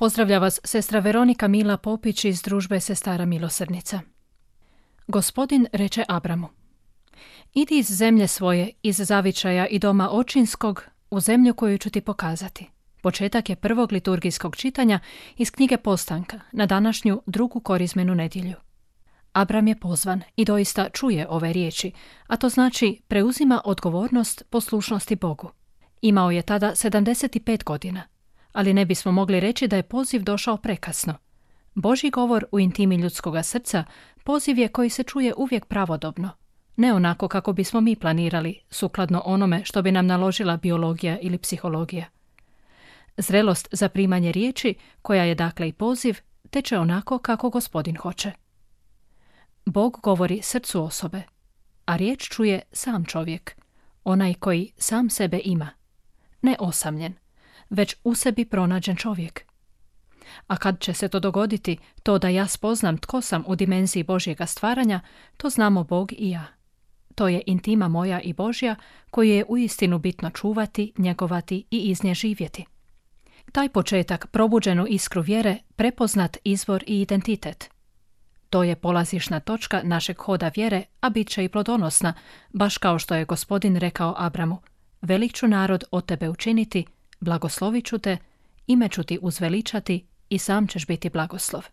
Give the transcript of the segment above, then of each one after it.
Pozdravlja vas sestra Veronika Mila Popić iz družbe Sestara Milosrnica. Gospodin reče Abramu, idi iz zemlje svoje, iz zavičaja i doma očinskog, u zemlju koju ću ti pokazati. Početak je prvog liturgijskog čitanja iz knjige Postanka na današnju drugu korizmenu nedjelju. Abram je pozvan i doista čuje ove riječi, a to znači preuzima odgovornost poslušnosti Bogu. Imao je tada 75 godina, ali ne bismo mogli reći da je poziv došao prekasno. Boži govor u intimi ljudskoga srca poziv je koji se čuje uvijek pravodobno, ne onako kako bismo mi planirali, sukladno onome što bi nam naložila biologija ili psihologija. Zrelost za primanje riječi, koja je dakle i poziv, teče onako kako gospodin hoće. Bog govori srcu osobe, a riječ čuje sam čovjek, onaj koji sam sebe ima, ne osamljen, već u sebi pronađen čovjek. A kad će se to dogoditi, to da ja spoznam tko sam u dimenziji Božjega stvaranja, to znamo Bog i ja. To je intima moja i Božja koju je uistinu bitno čuvati, njegovati i iz nje živjeti. Taj početak probuđenu iskru vjere prepoznat izvor i identitet. To je polazišna točka našeg hoda vjere, a bit će i plodonosna, baš kao što je gospodin rekao Abramu. Velik ću narod od tebe učiniti, blagoslovit ću te, ime ću ti uzveličati i sam ćeš biti blagoslov.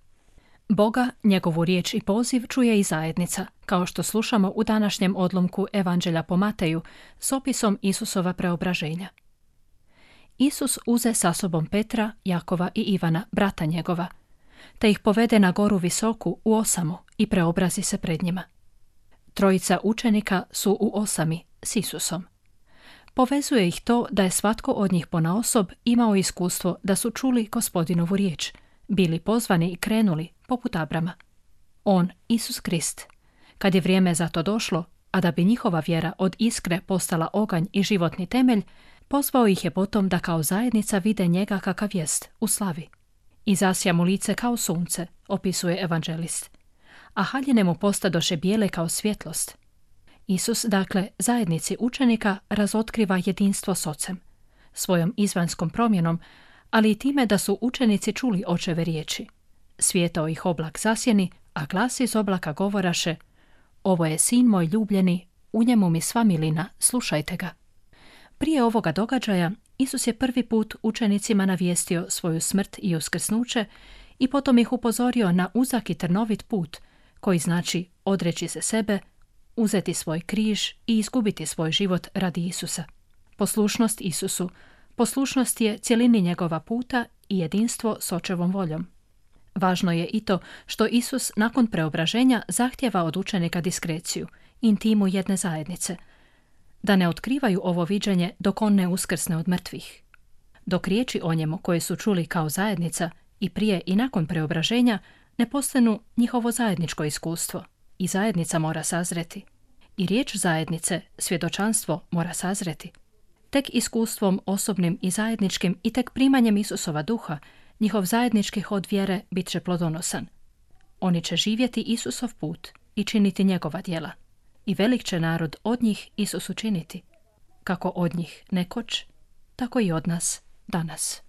Boga, njegovu riječ i poziv čuje i zajednica, kao što slušamo u današnjem odlomku Evanđelja po Mateju s opisom Isusova preobraženja. Isus uze sa sobom Petra, Jakova i Ivana, brata njegova, te ih povede na goru visoku u osamu i preobrazi se pred njima. Trojica učenika su u osami s Isusom. Povezuje ih to da je svatko od njih ponaosob imao iskustvo da su čuli gospodinovu riječ, bili pozvani i krenuli, poput Abrama. On, Isus Krist, kad je vrijeme za to došlo, a da bi njihova vjera od iskre postala oganj i životni temelj, pozvao ih je potom da kao zajednica vide njega kakav jest, u slavi. I zasja mu lice kao sunce, opisuje evanđelist. A haljine mu postadoše bijele kao svjetlost, Isus, dakle, zajednici učenika razotkriva jedinstvo s ocem, svojom izvanskom promjenom, ali i time da su učenici čuli očeve riječi. Svijetao ih oblak zasjeni, a glas iz oblaka govoraše Ovo je sin moj ljubljeni, u njemu mi sva milina, slušajte ga. Prije ovoga događaja Isus je prvi put učenicima navijestio svoju smrt i uskrsnuće i potom ih upozorio na uzak i trnovit put, koji znači odreći se sebe, uzeti svoj križ i izgubiti svoj život radi Isusa. Poslušnost Isusu, poslušnost je cjelini njegova puta i jedinstvo s očevom voljom. Važno je i to što Isus nakon preobraženja zahtjeva od učenika diskreciju, intimu jedne zajednice, da ne otkrivaju ovo viđenje dok on ne uskrsne od mrtvih. Dok riječi o njemu koje su čuli kao zajednica i prije i nakon preobraženja ne postanu njihovo zajedničko iskustvo – i zajednica mora sazreti. I riječ zajednice, svjedočanstvo mora sazreti. Tek iskustvom osobnim i zajedničkim i tek primanjem Isusova duha, njihov zajednički hod vjere bit će plodonosan. Oni će živjeti Isusov put i činiti njegova djela. I velik će narod od njih Isus učiniti. Kako od njih nekoć, tako i od nas danas.